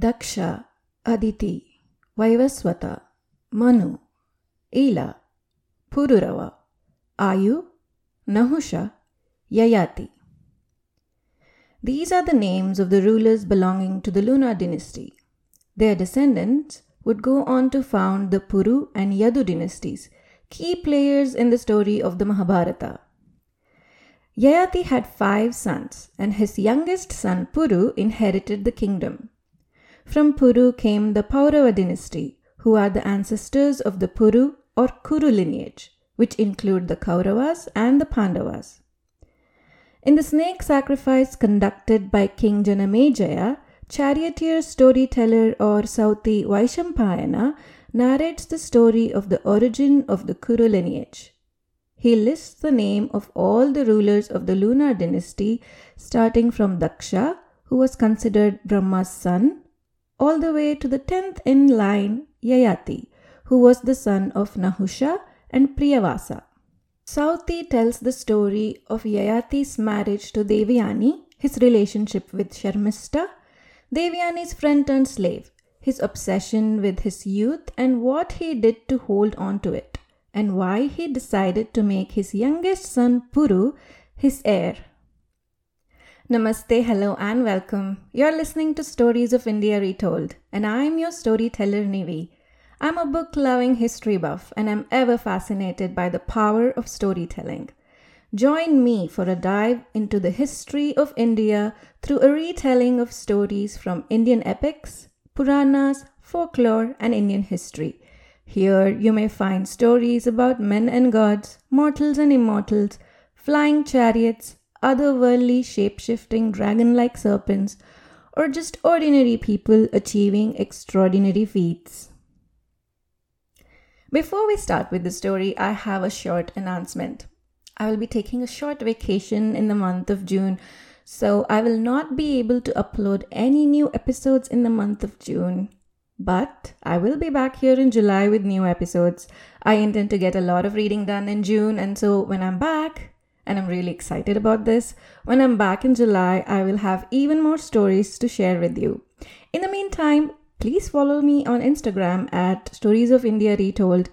Daksha, Aditi, Vaivaswata, Manu, Ela, Pururava, Ayu, Nahusha, Yayati. These are the names of the rulers belonging to the Lunar dynasty. Their descendants would go on to found the Puru and Yadu dynasties, key players in the story of the Mahabharata. Yayati had five sons, and his youngest son Puru inherited the kingdom. From Puru came the Paurava dynasty, who are the ancestors of the Puru or Kuru lineage, which include the Kauravas and the Pandavas. In the snake sacrifice conducted by King Janamejaya, charioteer storyteller or Sauti Vaishampayana narrates the story of the origin of the Kuru lineage. He lists the name of all the rulers of the Lunar dynasty, starting from Daksha, who was considered Brahma's son, all the way to the tenth in line, Yayati, who was the son of Nahusha and Priyavasa. Sauti tells the story of Yayati's marriage to Devyani, his relationship with Sharmista, Devyani's friend turned slave, his obsession with his youth, and what he did to hold on to it, and why he decided to make his youngest son Puru his heir. Namaste, hello, and welcome. You're listening to Stories of India Retold, and I'm your storyteller Nivi. I'm a book loving history buff, and I'm ever fascinated by the power of storytelling. Join me for a dive into the history of India through a retelling of stories from Indian epics, Puranas, folklore, and Indian history. Here you may find stories about men and gods, mortals and immortals, flying chariots, otherworldly shape shifting dragon like serpents, or just ordinary people achieving extraordinary feats. Before we start with the story, I have a short announcement. I will be taking a short vacation in the month of June, so I will not be able to upload any new episodes in the month of June. But I will be back here in July with new episodes. I intend to get a lot of reading done in June, and so when I'm back, and I'm really excited about this. When I'm back in July, I will have even more stories to share with you. In the meantime, please follow me on Instagram at Stories of India Retold,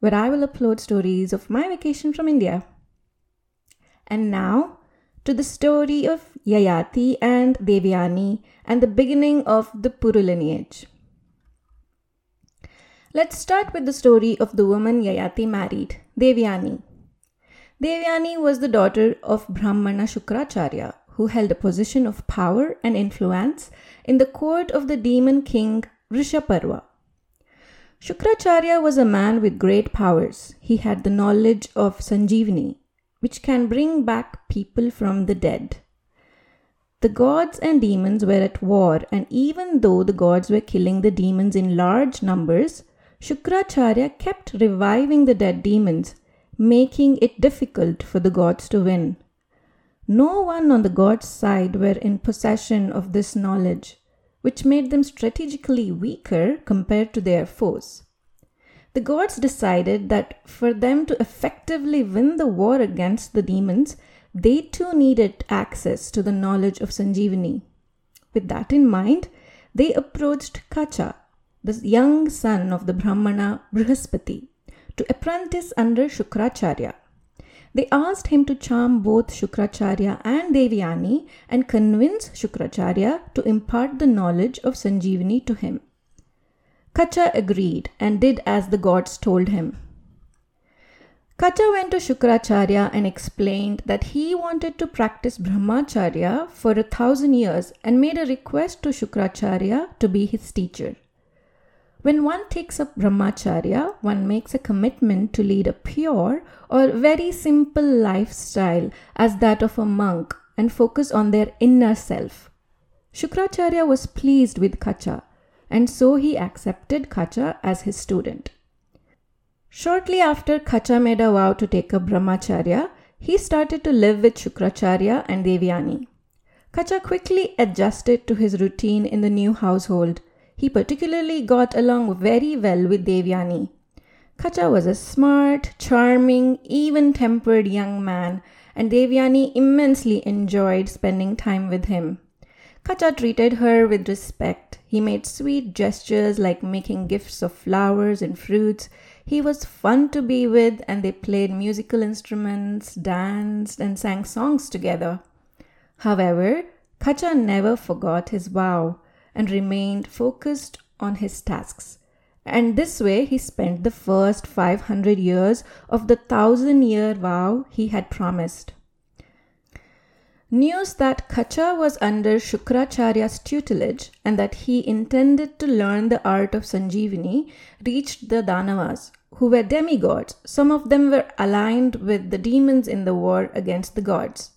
where I will upload stories of my vacation from India. And now to the story of Yayati and Devyani and the beginning of the Puru lineage. Let's start with the story of the woman Yayati married, Devyani. Devyani was the daughter of Brahmana Shukracharya, who held a position of power and influence in the court of the demon king Vrishaparva. Shukracharya was a man with great powers. He had the knowledge of Sanjeevani, which can bring back people from the dead. The gods and demons were at war, and even though the gods were killing the demons in large numbers, Shukracharya kept reviving the dead demons making it difficult for the gods to win. No one on the gods' side were in possession of this knowledge, which made them strategically weaker compared to their foes. The gods decided that for them to effectively win the war against the demons, they too needed access to the knowledge of Sanjeevani. With that in mind, they approached Kacha, the young son of the Brahmana Brihaspati, to apprentice under Shukracharya. They asked him to charm both Shukracharya and Devyani and convince Shukracharya to impart the knowledge of Sanjeevani to him. Kacha agreed and did as the gods told him. Kacha went to Shukracharya and explained that he wanted to practice Brahmacharya for a thousand years and made a request to Shukracharya to be his teacher. When one takes up brahmacharya, one makes a commitment to lead a pure or very simple lifestyle as that of a monk and focus on their inner self. Shukracharya was pleased with Kacha, and so he accepted Kacha as his student. Shortly after Kacha made a vow to take up brahmacharya, he started to live with Shukracharya and Devyani. Kacha quickly adjusted to his routine in the new household he particularly got along very well with Devyani. Kacha was a smart, charming, even tempered young man, and Devyani immensely enjoyed spending time with him. Kacha treated her with respect. He made sweet gestures like making gifts of flowers and fruits. He was fun to be with, and they played musical instruments, danced, and sang songs together. However, Kacha never forgot his vow and remained focused on his tasks. And this way he spent the first 500 years of the thousand year vow he had promised. News that Kacha was under Shukracharya's tutelage and that he intended to learn the art of Sanjeevani reached the Danavas, who were demigods. Some of them were aligned with the demons in the war against the gods.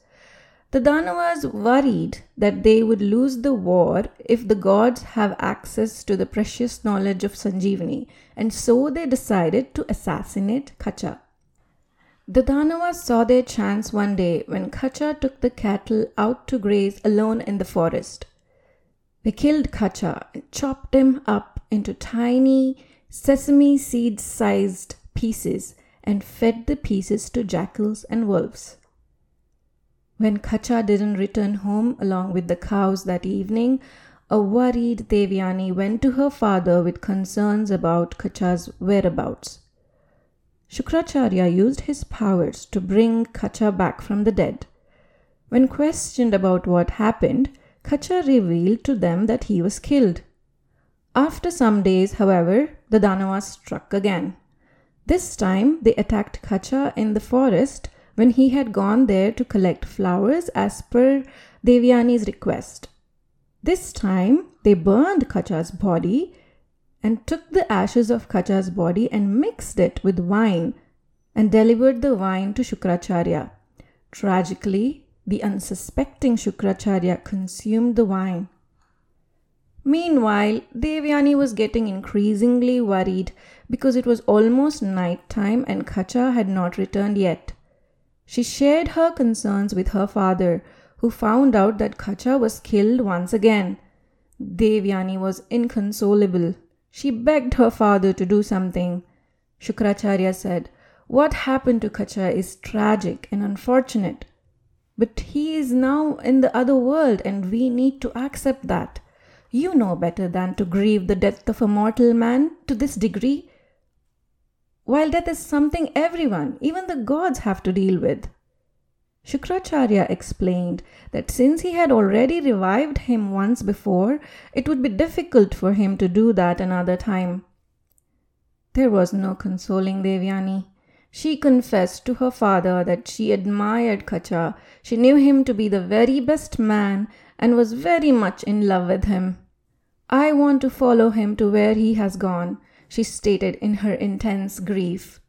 The Danavas worried that they would lose the war if the gods have access to the precious knowledge of Sanjeevani, and so they decided to assassinate Kacha. The Danavas saw their chance one day when Kacha took the cattle out to graze alone in the forest. They killed Kacha and chopped him up into tiny sesame seed sized pieces and fed the pieces to jackals and wolves. When Kacha didn't return home along with the cows that evening, a worried Devyani went to her father with concerns about Kacha's whereabouts. Shukracharya used his powers to bring Kacha back from the dead. When questioned about what happened, Kacha revealed to them that he was killed. After some days, however, the Danavas struck again. This time they attacked Kacha in the forest when he had gone there to collect flowers as per Devyani's request. This time they burned Kacha's body and took the ashes of Kacha's body and mixed it with wine and delivered the wine to Shukracharya. Tragically, the unsuspecting Shukracharya consumed the wine. Meanwhile, Devyani was getting increasingly worried because it was almost night time and Kacha had not returned yet. She shared her concerns with her father, who found out that Kacha was killed once again. Devyani was inconsolable. She begged her father to do something. Shukracharya said, What happened to Kacha is tragic and unfortunate. But he is now in the other world and we need to accept that. You know better than to grieve the death of a mortal man to this degree while death is something everyone, even the gods, have to deal with. Shukracharya explained that since he had already revived him once before, it would be difficult for him to do that another time. There was no consoling Devyani. She confessed to her father that she admired Kacha. She knew him to be the very best man and was very much in love with him. I want to follow him to where he has gone she stated in her intense grief.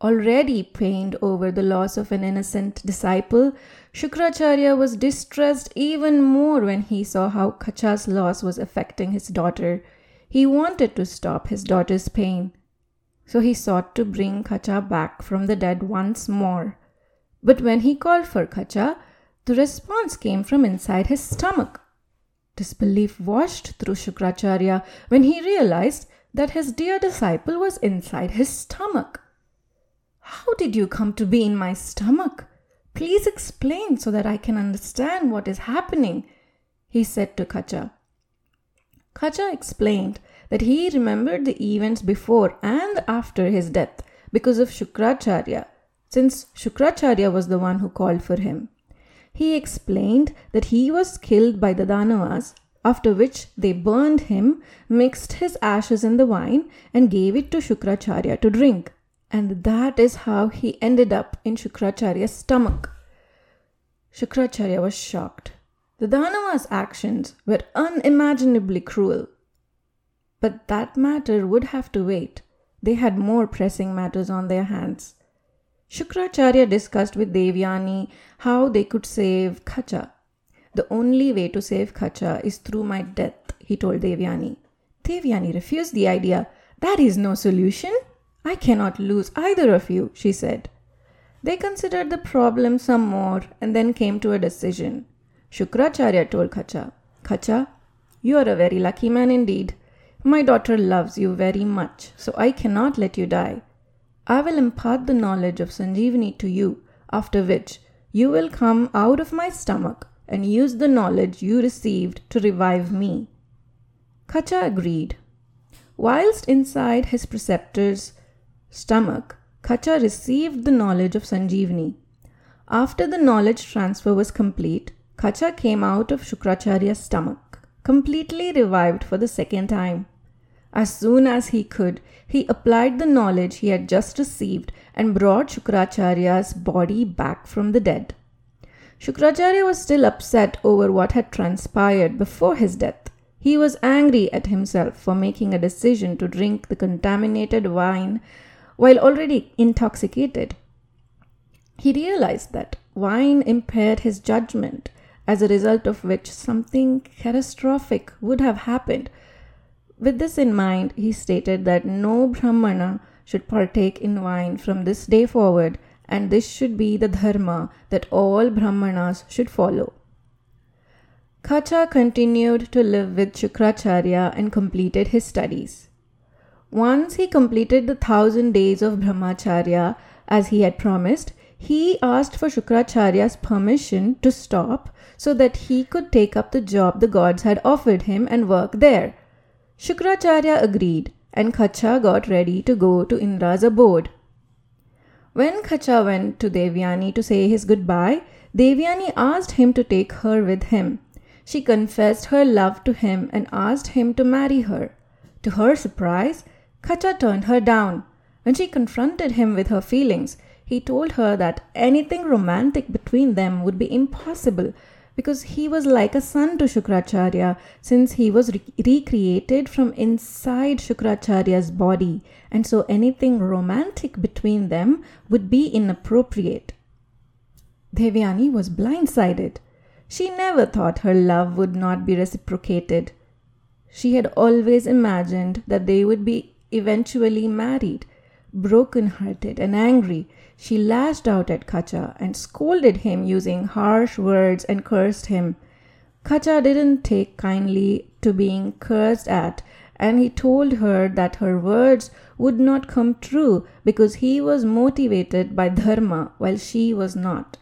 Already pained over the loss of an innocent disciple, Shukracharya was distressed even more when he saw how Kacha's loss was affecting his daughter. He wanted to stop his daughter's pain, so he sought to bring Kacha back from the dead once more. But when he called for Kacha, the response came from inside his stomach. Disbelief washed through Shukracharya when he realized that his dear disciple was inside his stomach. How did you come to be in my stomach? Please explain so that I can understand what is happening, he said to Kacha. Kacha explained that he remembered the events before and after his death because of Shukracharya, since Shukracharya was the one who called for him. He explained that he was killed by the Danavas after which they burned him, mixed his ashes in the wine, and gave it to Shukracharya to drink. And that is how he ended up in Shukracharya's stomach. Shukracharya was shocked. The Danava's actions were unimaginably cruel. But that matter would have to wait. They had more pressing matters on their hands. Shukracharya discussed with Devyani how they could save Kacha the only way to save Kacha is through my death, he told Devyani. Devyani refused the idea. That is no solution. I cannot lose either of you, she said. They considered the problem some more and then came to a decision. Shukracharya told Kacha, Kacha, you are a very lucky man indeed. My daughter loves you very much, so I cannot let you die. I will impart the knowledge of Sanjeevani to you, after which you will come out of my stomach and use the knowledge you received to revive me. Kacha agreed. Whilst inside his preceptor's stomach, Kacha received the knowledge of Sanjeevani. After the knowledge transfer was complete, Kacha came out of Shukracharya's stomach, completely revived for the second time. As soon as he could, he applied the knowledge he had just received and brought Shukracharya's body back from the dead. Shukracharya was still upset over what had transpired before his death. He was angry at himself for making a decision to drink the contaminated wine while already intoxicated. He realized that wine impaired his judgment, as a result of which something catastrophic would have happened. With this in mind, he stated that no Brahmana should partake in wine from this day forward and this should be the dharma that all Brahmanas should follow. Kacha continued to live with Shukracharya and completed his studies. Once he completed the thousand days of Brahmacharya as he had promised, he asked for Shukracharya's permission to stop so that he could take up the job the gods had offered him and work there. Shukracharya agreed, and Kacha got ready to go to Indra's abode. When Kacha went to Devyani to say his goodbye, Devyani asked him to take her with him. She confessed her love to him and asked him to marry her. To her surprise, Kacha turned her down. When she confronted him with her feelings, he told her that anything romantic between them would be impossible because he was like a son to Shukracharya since he was re- recreated from inside Shukracharya's body, and so anything romantic between them would be inappropriate. Devyani was blindsided. She never thought her love would not be reciprocated. She had always imagined that they would be eventually married. Broken hearted and angry, she lashed out at Kacha and scolded him using harsh words and cursed him. Kacha didn't take kindly to being cursed at, and he told her that her words would not come true because he was motivated by dharma while she was not.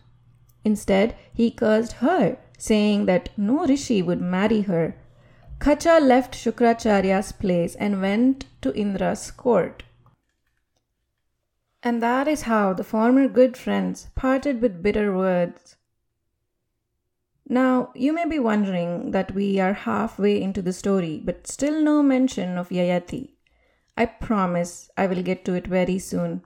Instead, he cursed her, saying that no rishi would marry her. Kacha left Shukracharya's place and went to Indra's court. And that is how the former good friends parted with bitter words. Now, you may be wondering that we are halfway into the story, but still no mention of Yayati. I promise I will get to it very soon.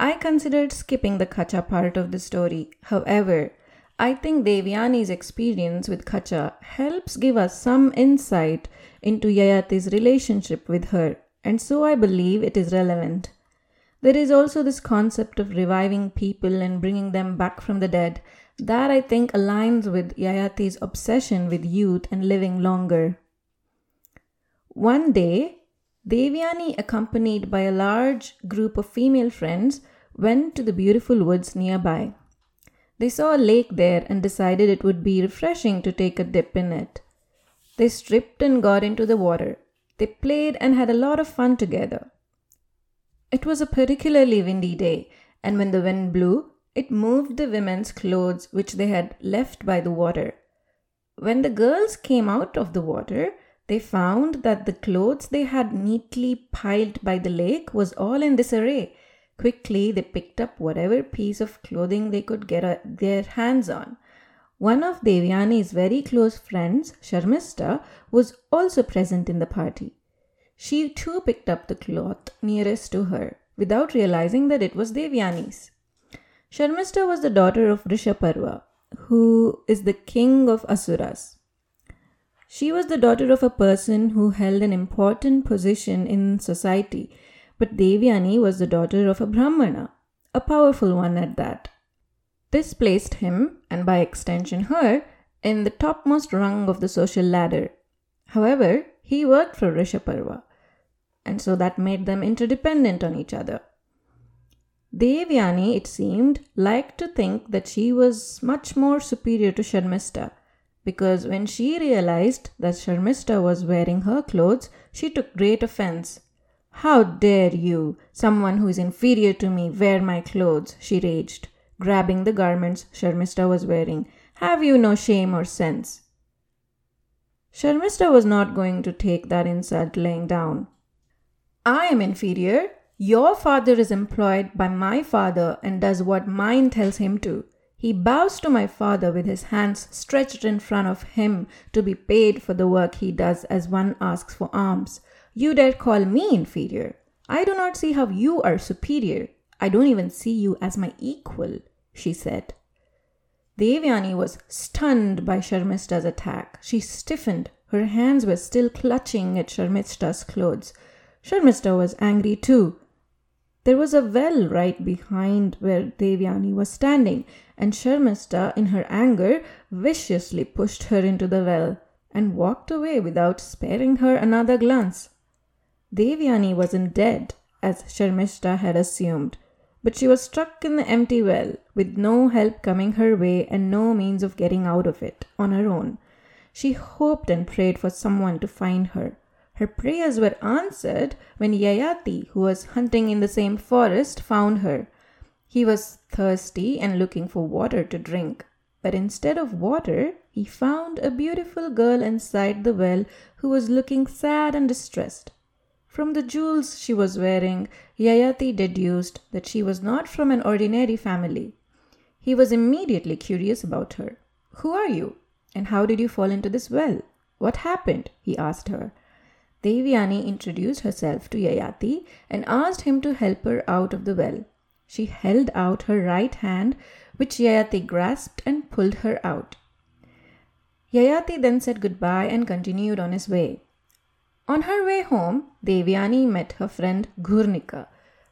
I considered skipping the Kacha part of the story. However, I think Devyani's experience with Kacha helps give us some insight into Yayati's relationship with her, and so I believe it is relevant. There is also this concept of reviving people and bringing them back from the dead that I think aligns with Yayati's obsession with youth and living longer. One day, Devyani, accompanied by a large group of female friends, went to the beautiful woods nearby. They saw a lake there and decided it would be refreshing to take a dip in it. They stripped and got into the water. They played and had a lot of fun together. It was a particularly windy day, and when the wind blew, it moved the women's clothes which they had left by the water. When the girls came out of the water, they found that the clothes they had neatly piled by the lake was all in disarray. Quickly, they picked up whatever piece of clothing they could get their hands on. One of Devyani's very close friends, Sharmista, was also present in the party. She too picked up the cloth nearest to her, without realizing that it was Devyani's. Sharmista was the daughter of Rishaparva, who is the king of Asuras. She was the daughter of a person who held an important position in society, but Devyani was the daughter of a Brahmana, a powerful one at that. This placed him, and by extension her, in the topmost rung of the social ladder. However, he worked for Rishaparva, and so that made them interdependent on each other. Devyani, it seemed, liked to think that she was much more superior to Sharmista, because when she realized that Sharmista was wearing her clothes, she took great offense. How dare you, someone who is inferior to me, wear my clothes? she raged, grabbing the garments Sharmista was wearing. Have you no shame or sense? Sharmista was not going to take that insult laying down. I am inferior. Your father is employed by my father and does what mine tells him to. He bows to my father with his hands stretched in front of him to be paid for the work he does as one asks for alms. You dare call me inferior. I do not see how you are superior. I don't even see you as my equal, she said. Devyani was stunned by Sharmista's attack. She stiffened. Her hands were still clutching at Sharmista's clothes. Sharmista was angry too. There was a well right behind where Devyani was standing, and Sharmista, in her anger, viciously pushed her into the well and walked away without sparing her another glance. Devyani wasn't dead, as Sharmista had assumed, but she was stuck in the empty well, with no help coming her way and no means of getting out of it on her own. She hoped and prayed for someone to find her. Her prayers were answered when Yayati, who was hunting in the same forest, found her. He was thirsty and looking for water to drink, but instead of water, he found a beautiful girl inside the well who was looking sad and distressed. From the jewels she was wearing, Yayati deduced that she was not from an ordinary family. He was immediately curious about her. Who are you? And how did you fall into this well? What happened? he asked her. Devyani introduced herself to Yayati and asked him to help her out of the well. She held out her right hand, which Yayati grasped and pulled her out. Yayati then said goodbye and continued on his way. On her way home, Devyani met her friend Ghurnika.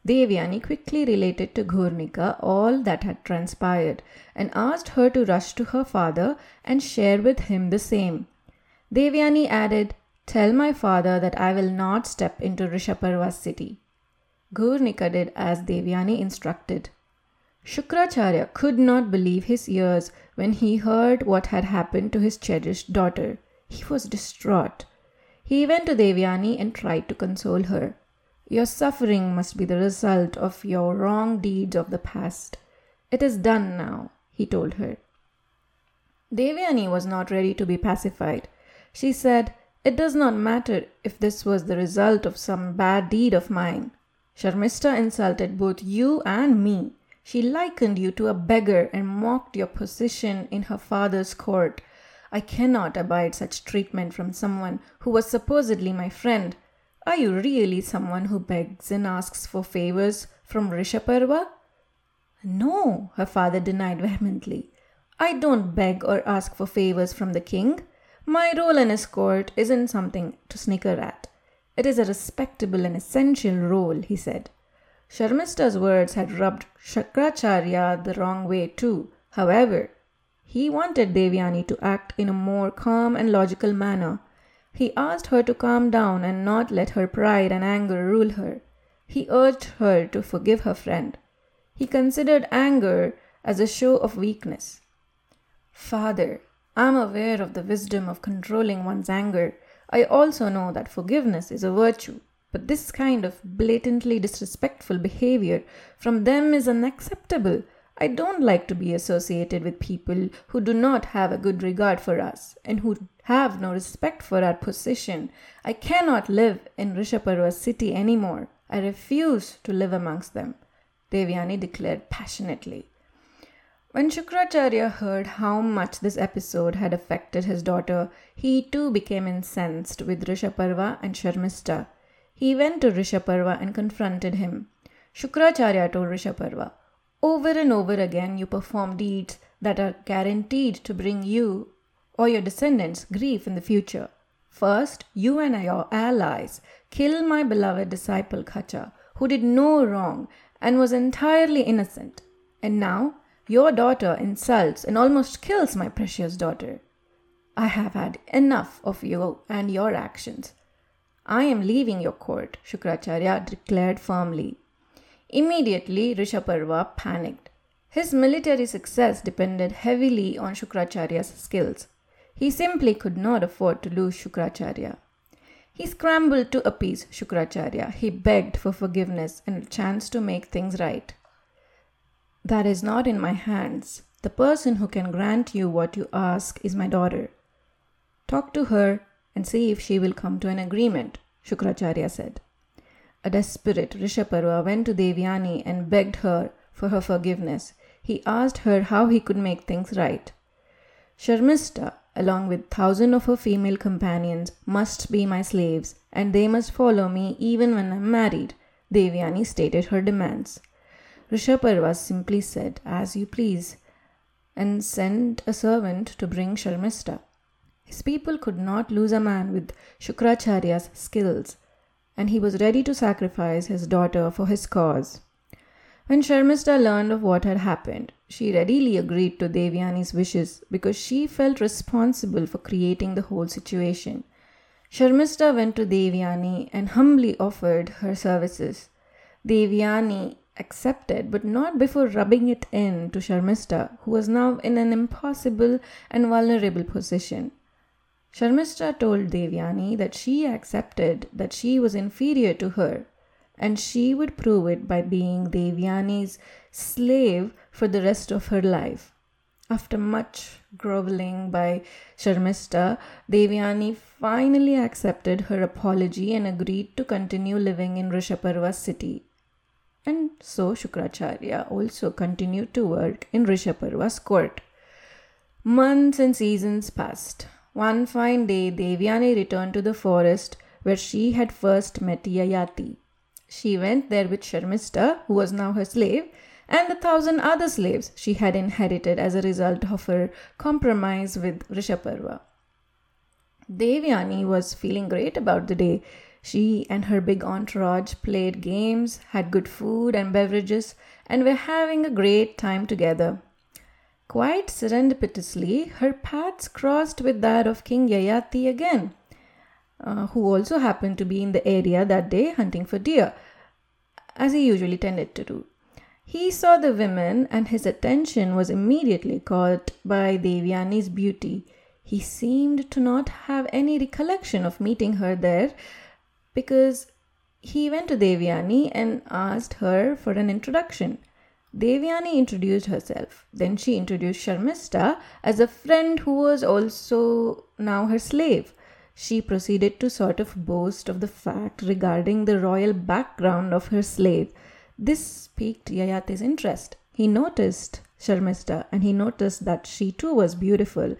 Devyani quickly related to Ghurnika all that had transpired and asked her to rush to her father and share with him the same. Devyani added, Tell my father that I will not step into Rishaparva's city. Ghurnika did as Devyani instructed. Shukracharya could not believe his ears when he heard what had happened to his cherished daughter. He was distraught. He went to Devyani and tried to console her. Your suffering must be the result of your wrong deeds of the past. It is done now, he told her. Devyani was not ready to be pacified. She said, it does not matter if this was the result of some bad deed of mine. Sharmista insulted both you and me. She likened you to a beggar and mocked your position in her father's court. I cannot abide such treatment from someone who was supposedly my friend. Are you really someone who begs and asks for favors from Rishaparva? No, her father denied vehemently. I don't beg or ask for favors from the king. My role in his court isn't something to snicker at. It is a respectable and essential role, he said. Sharmista's words had rubbed Shukracharya the wrong way too. However, he wanted Devyani to act in a more calm and logical manner. He asked her to calm down and not let her pride and anger rule her. He urged her to forgive her friend. He considered anger as a show of weakness. Father, I am aware of the wisdom of controlling one's anger. I also know that forgiveness is a virtue, but this kind of blatantly disrespectful behavior from them is unacceptable. I don't like to be associated with people who do not have a good regard for us and who have no respect for our position. I cannot live in Rishaparva's city anymore. I refuse to live amongst them, Devyani declared passionately. When Shukracharya heard how much this episode had affected his daughter, he too became incensed with Rishaparva and Sharmista. He went to Rishaparva and confronted him. Shukracharya told Rishaparva, Over and over again you perform deeds that are guaranteed to bring you or your descendants grief in the future. First, you and your allies kill my beloved disciple Kacha, who did no wrong and was entirely innocent. And now your daughter insults and almost kills my precious daughter. I have had enough of you and your actions. I am leaving your court, Shukracharya declared firmly. Immediately, Rishaparva panicked. His military success depended heavily on Shukracharya's skills. He simply could not afford to lose Shukracharya. He scrambled to appease Shukracharya. He begged for forgiveness and a chance to make things right. That is not in my hands. The person who can grant you what you ask is my daughter. Talk to her and see if she will come to an agreement, Shukracharya said. A desperate Rishaparva went to Devyani and begged her for her forgiveness. He asked her how he could make things right. Sharmista, along with thousand of her female companions, must be my slaves, and they must follow me even when I am married, Devyani stated her demands. Rishaparva simply said, As you please, and sent a servant to bring Sharmista. His people could not lose a man with Shukracharya's skills, and he was ready to sacrifice his daughter for his cause. When Sharmista learned of what had happened, she readily agreed to Devyani's wishes because she felt responsible for creating the whole situation. Sharmista went to Devyani and humbly offered her services. Devyani accepted, but not before rubbing it in to Sharmista, who was now in an impossible and vulnerable position. Sharmista told Devyani that she accepted that she was inferior to her, and she would prove it by being Devyani's slave for the rest of her life. After much groveling by Sharmista, Devyani finally accepted her apology and agreed to continue living in Rishaparva's city. And so Shukracharya also continued to work in Rishaparva's court. Months and seasons passed. One fine day, Devyani returned to the forest where she had first met Yayati. She went there with Sharmista, who was now her slave, and the thousand other slaves she had inherited as a result of her compromise with Rishaparva. Devyani was feeling great about the day. She and her big entourage played games, had good food and beverages, and were having a great time together. Quite serendipitously, her paths crossed with that of King Yayati again, uh, who also happened to be in the area that day hunting for deer, as he usually tended to do. He saw the women, and his attention was immediately caught by Devyani's beauty. He seemed to not have any recollection of meeting her there because he went to Devyani and asked her for an introduction. Devyani introduced herself. Then she introduced Sharmista as a friend who was also now her slave. She proceeded to sort of boast of the fact regarding the royal background of her slave this piqued Yayati's interest. He noticed Sharmista and he noticed that she too was beautiful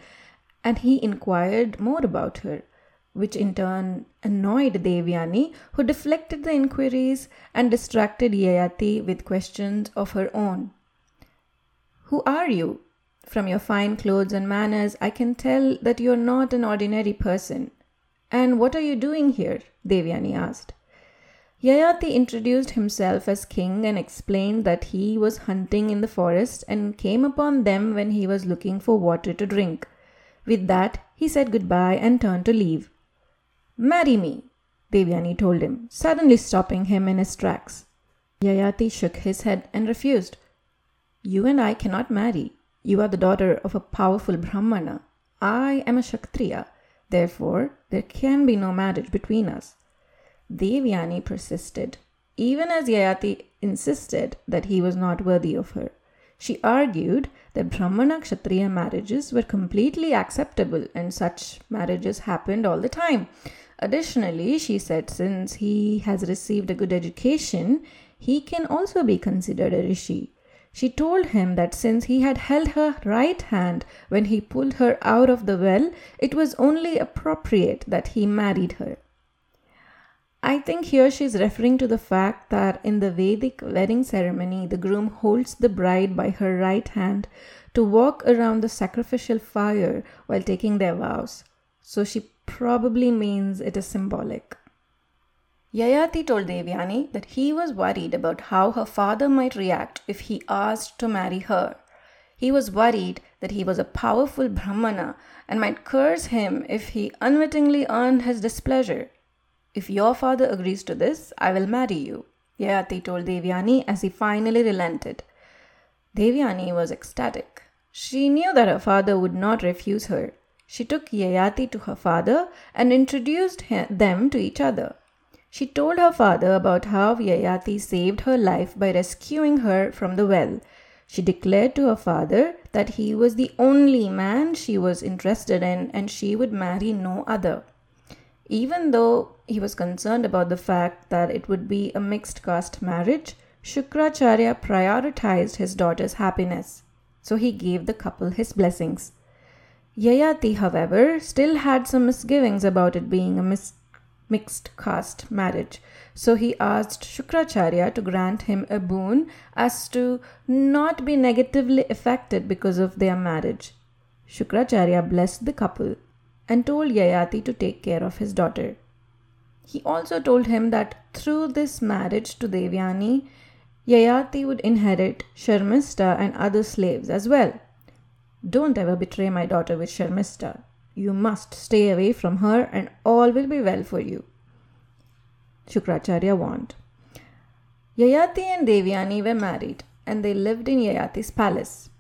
and he inquired more about her, which in turn annoyed Devyani, who deflected the inquiries and distracted Yayati with questions of her own. Who are you? From your fine clothes and manners, I can tell that you are not an ordinary person. And what are you doing here? Devyani asked. Yayati introduced himself as king and explained that he was hunting in the forest and came upon them when he was looking for water to drink. With that, he said goodbye and turned to leave. Marry me, Devyani told him, suddenly stopping him in his tracks. Yayati shook his head and refused. You and I cannot marry. You are the daughter of a powerful Brahmana. I am a Kshatriya. Therefore, there can be no marriage between us. Devyani persisted, even as Yayati insisted that he was not worthy of her. She argued that Brahmana Kshatriya marriages were completely acceptable and such marriages happened all the time. Additionally, she said since he has received a good education, he can also be considered a rishi. She told him that since he had held her right hand when he pulled her out of the well, it was only appropriate that he married her. I think here she is referring to the fact that in the Vedic wedding ceremony, the groom holds the bride by her right hand to walk around the sacrificial fire while taking their vows. So she probably means it is symbolic. Yayati told Devyani that he was worried about how her father might react if he asked to marry her. He was worried that he was a powerful Brahmana and might curse him if he unwittingly earned his displeasure. If your father agrees to this, I will marry you, Yayati told Devyani as he finally relented. Devyani was ecstatic. She knew that her father would not refuse her. She took Yayati to her father and introduced them to each other. She told her father about how Yayati saved her life by rescuing her from the well. She declared to her father that he was the only man she was interested in and she would marry no other. Even though he was concerned about the fact that it would be a mixed caste marriage, Shukracharya prioritized his daughter's happiness, so he gave the couple his blessings. Yayati, however, still had some misgivings about it being a mis- mixed caste marriage, so he asked Shukracharya to grant him a boon as to not be negatively affected because of their marriage. Shukracharya blessed the couple and told Yayati to take care of his daughter. He also told him that through this marriage to Devyani, Yayati would inherit Sharmista and other slaves as well. Don't ever betray my daughter with Sharmista. You must stay away from her and all will be well for you. Shukracharya warned. Yayati and Devyani were married and they lived in Yayati's palace.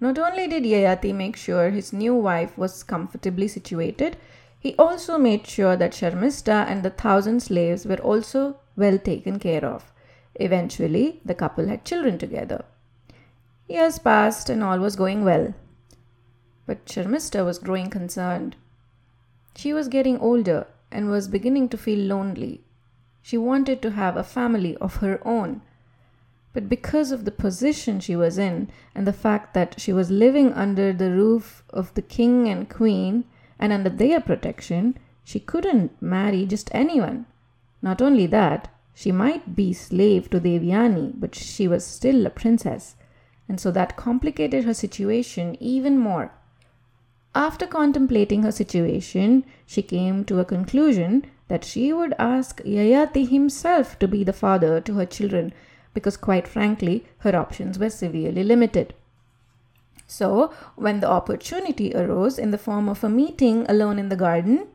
Not only did Yayati make sure his new wife was comfortably situated, he also made sure that Sharmista and the thousand slaves were also well taken care of. Eventually, the couple had children together. Years passed and all was going well. But Sharmista was growing concerned. She was getting older and was beginning to feel lonely. She wanted to have a family of her own. But because of the position she was in and the fact that she was living under the roof of the king and queen and under their protection, she couldn't marry just anyone. Not only that, she might be slave to Devyani, but she was still a princess, and so that complicated her situation even more. After contemplating her situation, she came to a conclusion that she would ask Yayati himself to be the father to her children because, quite frankly, her options were severely limited. So, when the opportunity arose in the form of a meeting alone in the garden,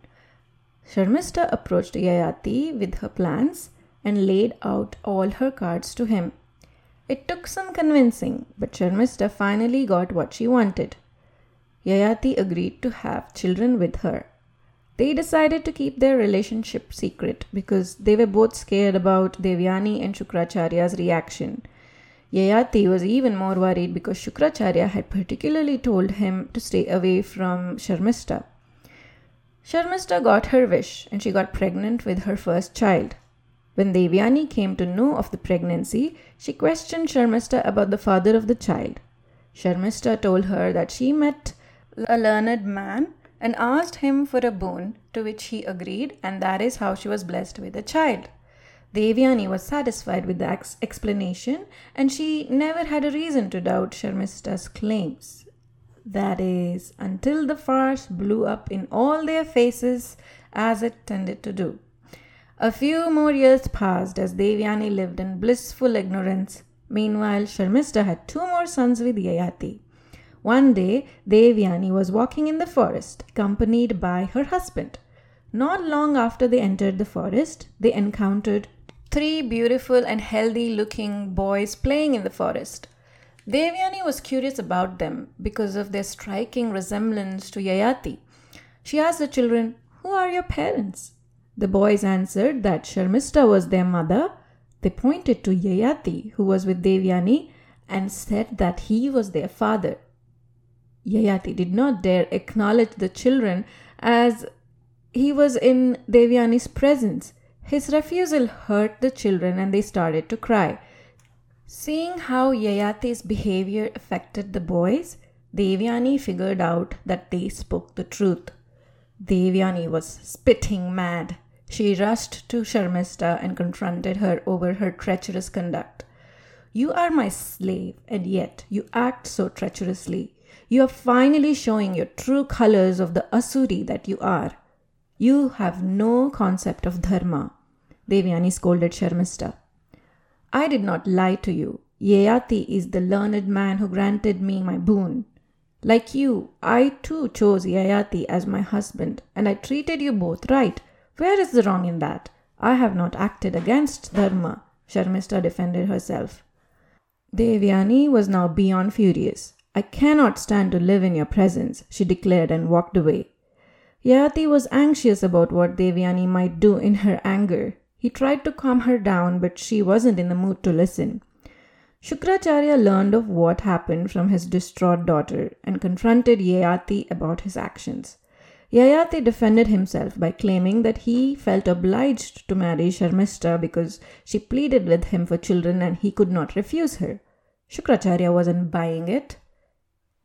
Sharmista approached Yayati with her plans and laid out all her cards to him. It took some convincing, but Sharmista finally got what she wanted. Yayati agreed to have children with her. They decided to keep their relationship secret because they were both scared about Devyani and Shukracharya's reaction. Yayati was even more worried because Shukracharya had particularly told him to stay away from Sharmista. Sharmista got her wish and she got pregnant with her first child. When Devyani came to know of the pregnancy, she questioned Sharmista about the father of the child. Sharmista told her that she met a learned man and asked him for a boon, to which he agreed, and that is how she was blessed with a child. Devyani was satisfied with the ex- explanation, and she never had a reason to doubt Sharmista's claims. That is, until the farce blew up in all their faces as it tended to do. A few more years passed as Devyani lived in blissful ignorance. Meanwhile, Sharmista had two more sons with Yayati. One day, Devyani was walking in the forest, accompanied by her husband. Not long after they entered the forest, they encountered three beautiful and healthy looking boys playing in the forest. Devyani was curious about them because of their striking resemblance to Yayati. She asked the children, Who are your parents? The boys answered that Sharmista was their mother. They pointed to Yayati, who was with Devyani, and said that he was their father. Yayati did not dare acknowledge the children as he was in Devyani's presence. His refusal hurt the children and they started to cry. Seeing how Yayati's behavior affected the boys, Devyani figured out that they spoke the truth. Devyani was spitting mad. She rushed to Sharmista and confronted her over her treacherous conduct. You are my slave, and yet you act so treacherously. You are finally showing your true colors of the Asuri that you are. You have no concept of dharma. Devyani scolded Sharmista. I did not lie to you. Yayati is the learned man who granted me my boon. Like you, I too chose Yayati as my husband, and I treated you both right. Where is the wrong in that? I have not acted against Dharma, Sharmista defended herself. Devyani was now beyond furious. I cannot stand to live in your presence, she declared and walked away. Yati was anxious about what Devyani might do in her anger. He tried to calm her down, but she wasn't in the mood to listen. Shukracharya learned of what happened from his distraught daughter and confronted Yayati about his actions. Yayati defended himself by claiming that he felt obliged to marry Sharmishta because she pleaded with him for children and he could not refuse her. Shukracharya wasn't buying it.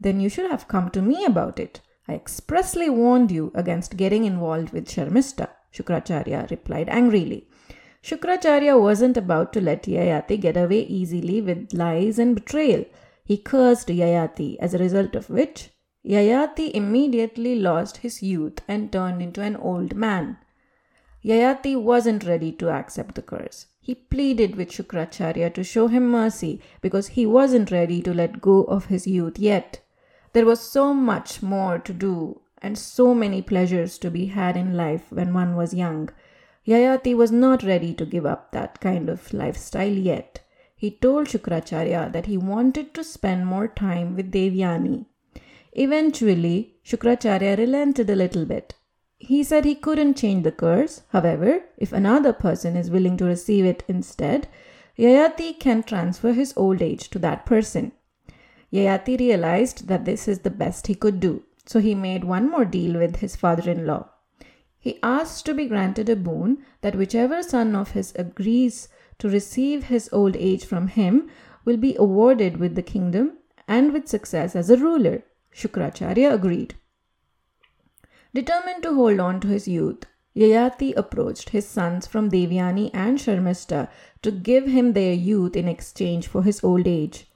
Then you should have come to me about it. I expressly warned you against getting involved with Sharmishta, Shukracharya replied angrily. Shukracharya wasn't about to let Yayati get away easily with lies and betrayal. He cursed Yayati, as a result of which Yayati immediately lost his youth and turned into an old man. Yayati wasn't ready to accept the curse. He pleaded with Shukracharya to show him mercy because he wasn't ready to let go of his youth yet. There was so much more to do and so many pleasures to be had in life when one was young. Yayati was not ready to give up that kind of lifestyle yet. He told Shukracharya that he wanted to spend more time with Devyani. Eventually, Shukracharya relented a little bit. He said he couldn't change the curse. However, if another person is willing to receive it instead, Yayati can transfer his old age to that person. Yayati realized that this is the best he could do, so he made one more deal with his father in law. He asked to be granted a boon that whichever son of his agrees to receive his old age from him will be awarded with the kingdom and with success as a ruler. Shukracharya agreed. Determined to hold on to his youth, Yayati approached his sons from Devyani and Sharmishta to give him their youth in exchange for his old age.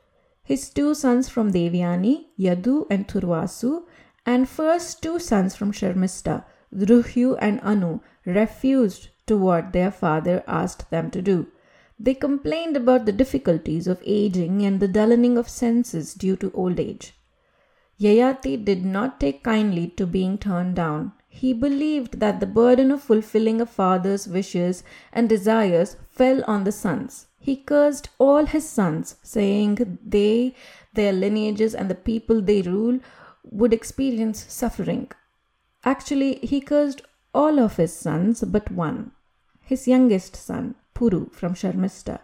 His two sons from Devyani, Yadu and Turvasu, and first two sons from Sharmishta, Druhyu and Anu, refused to what their father asked them to do. They complained about the difficulties of aging and the dulling of senses due to old age. Yayati did not take kindly to being turned down. He believed that the burden of fulfilling a father's wishes and desires fell on the sons. He cursed all his sons, saying they, their lineages, and the people they rule would experience suffering. Actually, he cursed all of his sons but one. His youngest son, Puru from Sharmishta,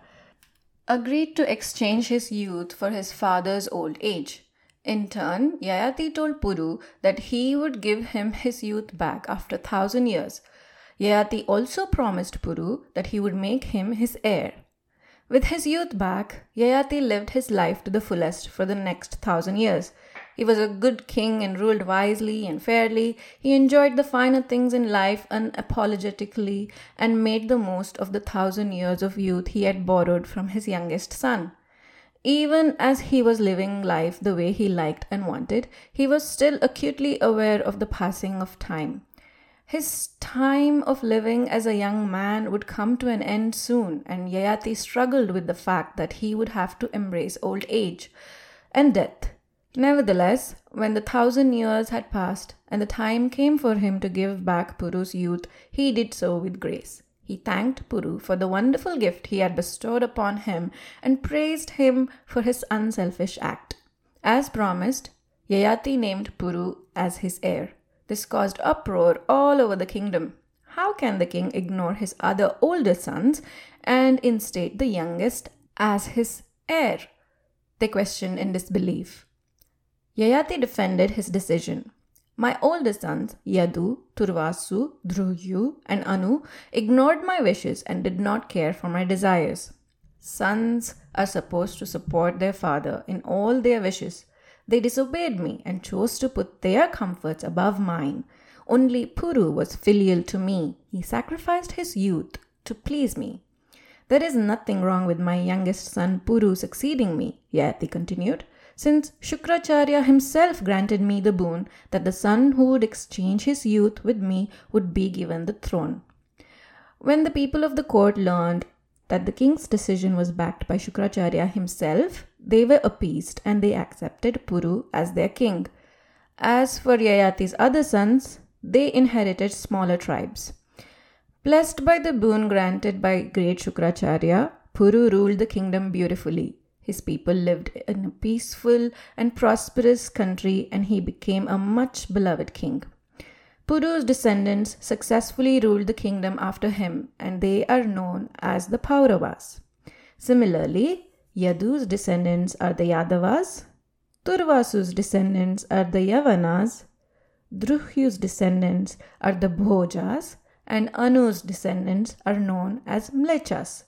agreed to exchange his youth for his father's old age. In turn, Yayati told Puru that he would give him his youth back after a thousand years. Yayati also promised Puru that he would make him his heir. With his youth back, Yayati lived his life to the fullest for the next thousand years. He was a good king and ruled wisely and fairly. He enjoyed the finer things in life unapologetically and made the most of the thousand years of youth he had borrowed from his youngest son. Even as he was living life the way he liked and wanted, he was still acutely aware of the passing of time. His time of living as a young man would come to an end soon, and Yayati struggled with the fact that he would have to embrace old age and death. Nevertheless, when the thousand years had passed and the time came for him to give back Puru's youth, he did so with grace. He thanked Puru for the wonderful gift he had bestowed upon him and praised him for his unselfish act. As promised, Yayati named Puru as his heir. This caused uproar all over the kingdom. How can the king ignore his other older sons and instate the youngest as his heir? They questioned in disbelief. Yayati defended his decision. My older sons, Yadu, Turvasu, Druhyu, and Anu, ignored my wishes and did not care for my desires. Sons are supposed to support their father in all their wishes. They disobeyed me and chose to put their comforts above mine. Only Puru was filial to me. He sacrificed his youth to please me. There is nothing wrong with my youngest son Puru succeeding me, Yayati continued since Shukracharya himself granted me the boon that the son who would exchange his youth with me would be given the throne. When the people of the court learned that the king's decision was backed by Shukracharya himself, they were appeased and they accepted Puru as their king. As for Yayati's other sons, they inherited smaller tribes. Blessed by the boon granted by great Shukracharya, Puru ruled the kingdom beautifully. His people lived in a peaceful and prosperous country, and he became a much beloved king. Puru's descendants successfully ruled the kingdom after him, and they are known as the Pauravas. Similarly, Yadu's descendants are the Yadavas, Turvasu's descendants are the Yavanas, Druhyu's descendants are the Bhojas, and Anu's descendants are known as Mlechas.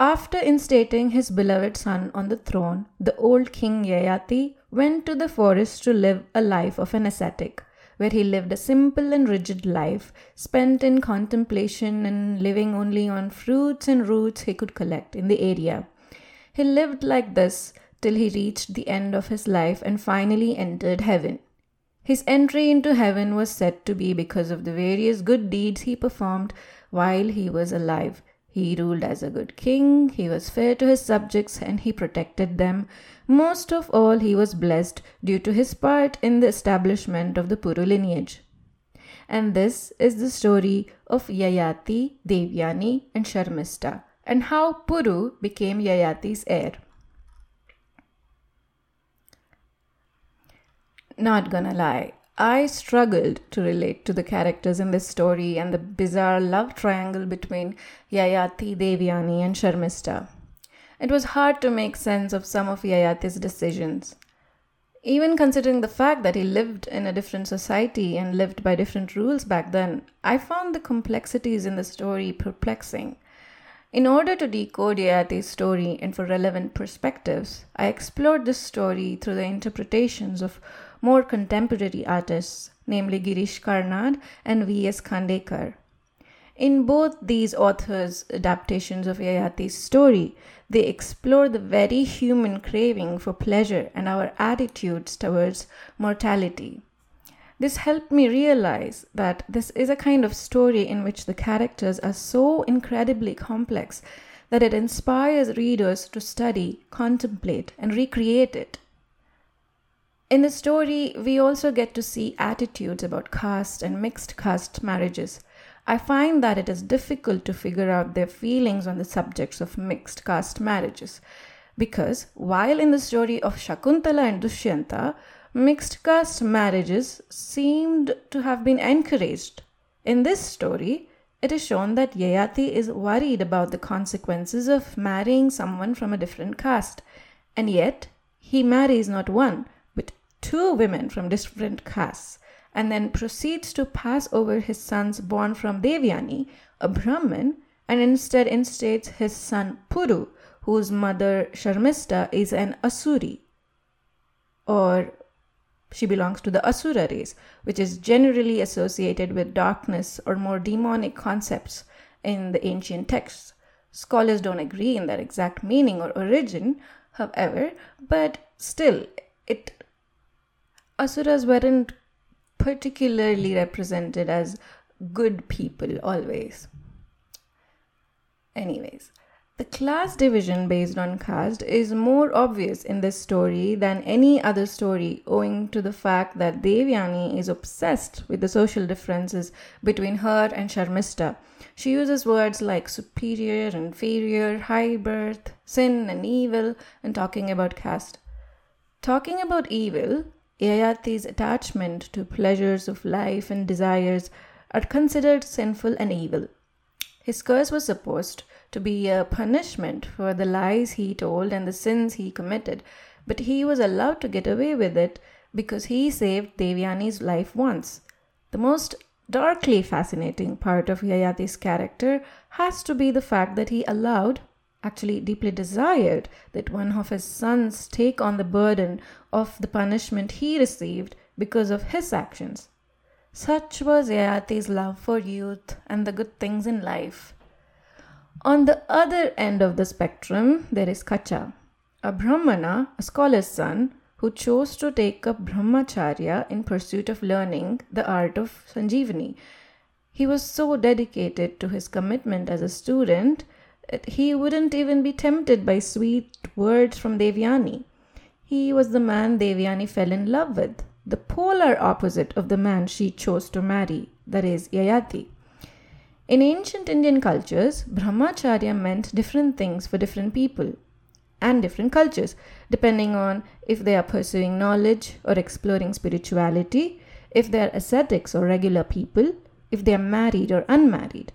After instating his beloved son on the throne, the old king Yayati went to the forest to live a life of an ascetic, where he lived a simple and rigid life, spent in contemplation and living only on fruits and roots he could collect in the area. He lived like this till he reached the end of his life and finally entered heaven. His entry into heaven was said to be because of the various good deeds he performed while he was alive, he ruled as a good king, he was fair to his subjects, and he protected them. Most of all, he was blessed due to his part in the establishment of the Puru lineage. And this is the story of Yayati, Devyani, and Sharmista, and how Puru became Yayati's heir. Not gonna lie, I struggled to relate to the characters in this story and the bizarre love triangle between Yayati, Devyani, and Sharmista. It was hard to make sense of some of Yayati's decisions. Even considering the fact that he lived in a different society and lived by different rules back then, I found the complexities in the story perplexing. In order to decode Yayati's story and for relevant perspectives, I explored this story through the interpretations of more contemporary artists, namely Girish Karnad and V.S. Khandekar. In both these authors' adaptations of Yayati's story, they explore the very human craving for pleasure and our attitudes towards mortality. This helped me realize that this is a kind of story in which the characters are so incredibly complex that it inspires readers to study, contemplate, and recreate it. In the story, we also get to see attitudes about caste and mixed caste marriages. I find that it is difficult to figure out their feelings on the subjects of mixed caste marriages because while in the story of Shakuntala and Dushyanta, mixed caste marriages seemed to have been encouraged. In this story, it is shown that Yayati is worried about the consequences of marrying someone from a different caste, and yet he marries not one two women from different castes and then proceeds to pass over his sons born from Devyani, a Brahmin, and instead instates his son Puru, whose mother Sharmista is an Asuri, or she belongs to the Asura race, which is generally associated with darkness or more demonic concepts in the ancient texts. Scholars don't agree in their exact meaning or origin, however, but still, it asuras weren't particularly represented as good people always. Anyways, the class division based on caste is more obvious in this story than any other story, owing to the fact that Devyani is obsessed with the social differences between her and Sharmista. She uses words like superior, inferior, high birth, sin, and evil in talking about caste. Talking about evil, Yayati's attachment to pleasures of life and desires are considered sinful and evil. His curse was supposed to be a punishment for the lies he told and the sins he committed, but he was allowed to get away with it because he saved Devyani's life once. The most darkly fascinating part of Yayati's character has to be the fact that he allowed actually deeply desired that one of his sons take on the burden of the punishment he received because of his actions. Such was Yayati's love for youth and the good things in life. On the other end of the spectrum, there is Kacha, a Brahmana, a scholar's son, who chose to take up Brahmacharya in pursuit of learning the art of Sanjeevani. He was so dedicated to his commitment as a student he wouldn't even be tempted by sweet words from Devyani. He was the man Devyani fell in love with, the polar opposite of the man she chose to marry, that is, Yayati. In ancient Indian cultures, Brahmacharya meant different things for different people and different cultures, depending on if they are pursuing knowledge or exploring spirituality, if they are ascetics or regular people, if they are married or unmarried.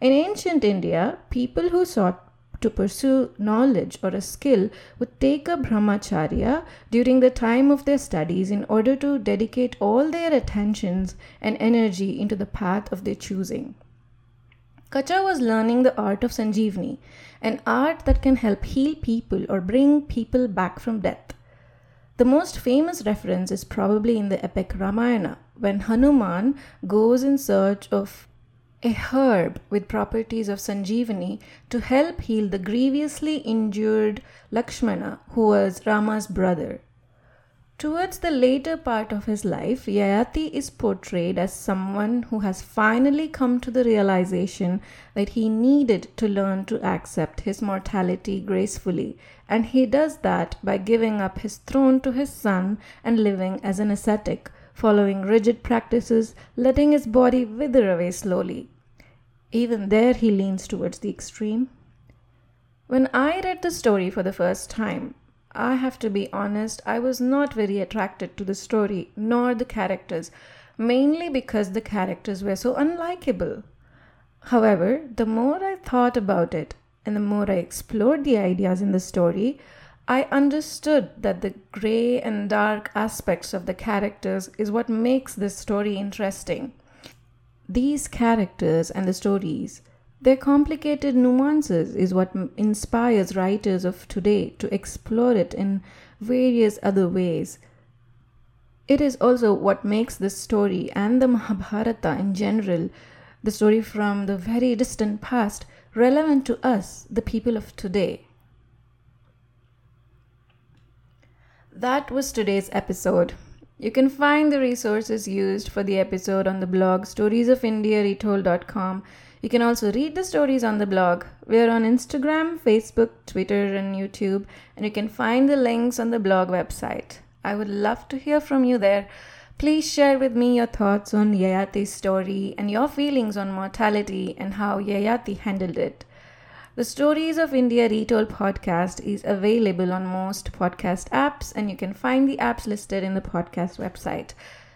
In ancient India, people who sought to pursue knowledge or a skill would take a brahmacharya during the time of their studies in order to dedicate all their attentions and energy into the path of their choosing. Kacha was learning the art of Sanjeevani, an art that can help heal people or bring people back from death. The most famous reference is probably in the epic Ramayana, when Hanuman goes in search of a herb with properties of Sanjeevani to help heal the grievously injured Lakshmana, who was Rama's brother. Towards the later part of his life, Yayati is portrayed as someone who has finally come to the realization that he needed to learn to accept his mortality gracefully, and he does that by giving up his throne to his son and living as an ascetic, following rigid practices, letting his body wither away slowly. Even there, he leans towards the extreme. When I read the story for the first time, I have to be honest, I was not very attracted to the story nor the characters, mainly because the characters were so unlikable. However, the more I thought about it and the more I explored the ideas in the story, I understood that the gray and dark aspects of the characters is what makes this story interesting. These characters and the stories their complicated nuances is what inspires writers of today to explore it in various other ways. It is also what makes this story and the Mahabharata in general, the story from the very distant past, relevant to us, the people of today. That was today's episode. You can find the resources used for the episode on the blog storiesofindiaretold.com you can also read the stories on the blog. We're on Instagram, Facebook, Twitter, and YouTube, and you can find the links on the blog website. I would love to hear from you there. Please share with me your thoughts on Yayati's story and your feelings on mortality and how Yayati handled it. The Stories of India Retold podcast is available on most podcast apps, and you can find the apps listed in the podcast website.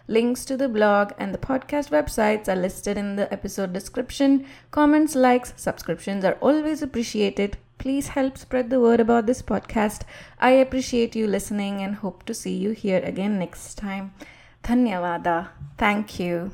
Links to the blog and the podcast websites are listed in the episode description. Comments, likes, subscriptions are always appreciated. Please help spread the word about this podcast. I appreciate you listening and hope to see you here again next time. Dhanyavada. Thank you.